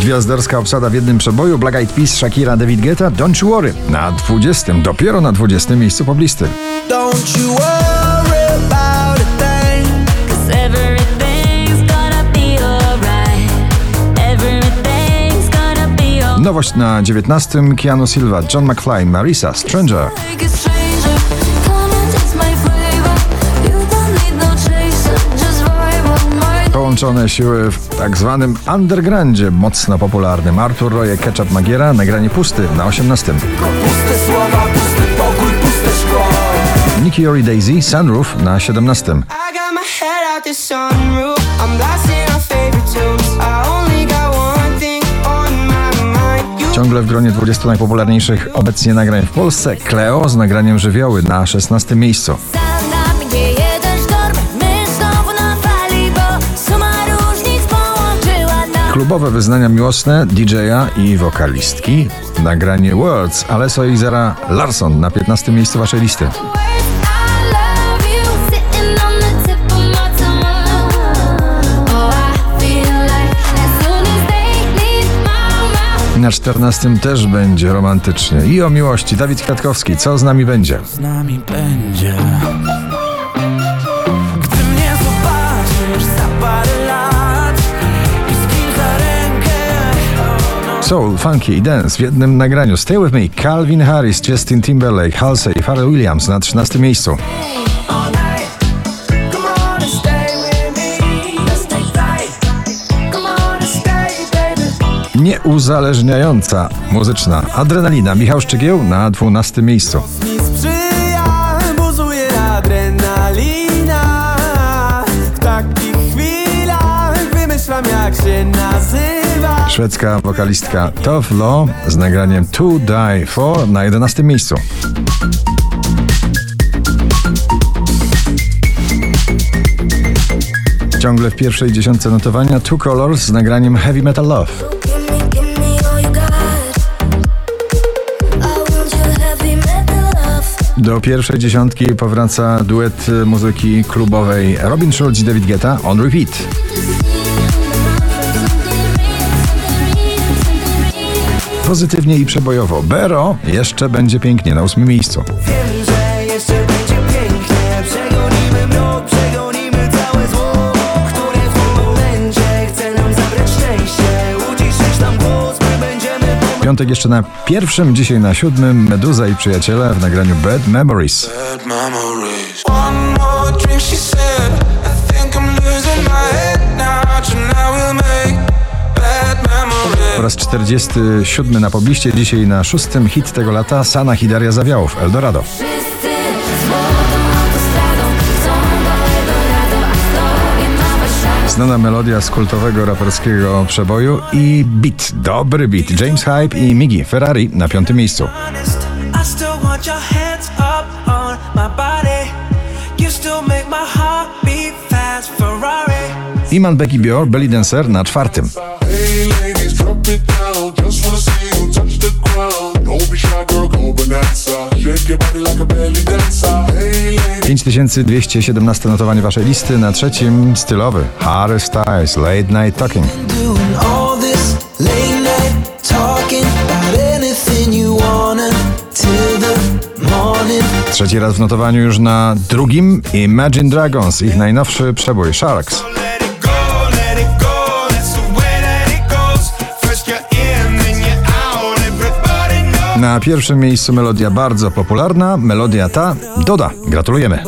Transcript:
Gwiazdorska obsada w jednym przeboju Black Eyed Peas, Shakira, David Guetta, Don't You Worry na 20, dopiero na 20 miejscu poblisty. Don't you worry about a thing. Cause everything's gonna be alright. Everything's gonna be alright. Nowość na 19, Keanu Silva, John McFly, Marisa, Stranger. Połączone siły w tak zwanym undergroundzie, mocno popularnym. Artur Roje, Ketchup Magiera, nagranie pusty na 18. Puste słowa, pusty pokój, puste szkło. Nicky Ori Daisy, Sunroof na 17. I got my head out the sunroof. I'm blasting our favorite tunes. I only got one thing on my mind. You Ciągle w gronie 20 najpopularniejszych obecnie nagrań w Polsce, Cleo z nagraniem Żywioły na 16 miejscu. Klubowe wyznania miłosne DJ-a i wokalistki. Nagranie Words, Aleso i Zara Larson na 15 miejscu waszej listy. Na 14 też będzie romantycznie. I o miłości. Dawid Kwiatkowski, co z nami będzie? z nami będzie. Soul, funky i dance w jednym nagraniu. Stay with me. Calvin Harris, Justin Timberlake, Halsey, Pharrell Williams na 13 miejscu. Nieuzależniająca muzyczna adrenalina. Michał Szczygieł na 12 miejscu. Szwedzka wokalistka Tove Lo z nagraniem To Die For na 11 miejscu. Ciągle w pierwszej dziesiątce notowania Two Colors z nagraniem heavy metal love. Do pierwszej dziesiątki powraca duet muzyki klubowej Robin Schulz i David Guetta on repeat. Pozytywnie i przebojowo. Bero jeszcze będzie pięknie na ósmym miejscu. Wiem, że jeszcze będzie pięknie. Przegonimy mrok, przegonimy całe zło, które w tym momencie chce nam zabrać szczęście. Uciszyć nam głos, my będziemy pomagać. Piątek jeszcze na pierwszym, dzisiaj na siódmym Meduza i przyjaciele w nagraniu Bad Memories. bad memories. One more drink, she said. I think I'm losing my head now. Tonight we'll make raz 47 na pobliście, dzisiaj na szóstym hit tego lata Sana Hidaria Zawiałów, Eldorado. Znana melodia z kultowego raperskiego przeboju i beat, dobry beat. James Hype i Miggy Ferrari na piątym miejscu. honest. I still want your hands up on my body. You still make my heart beat fast. Iman Becky Bior, Belly Dancer na czwartym. Dancer. Hey ladies. 5217 notowanie waszej listy, na trzecim stylowy Harry Styles, Late Night Talking. Trzeci raz w notowaniu już na drugim Imagine Dragons, ich najnowszy przebój Sharks. Na pierwszym miejscu melodia bardzo popularna, melodia ta Doda. Gratulujemy.